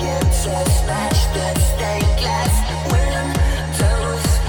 Get so smashed, let's take less. When I'm done with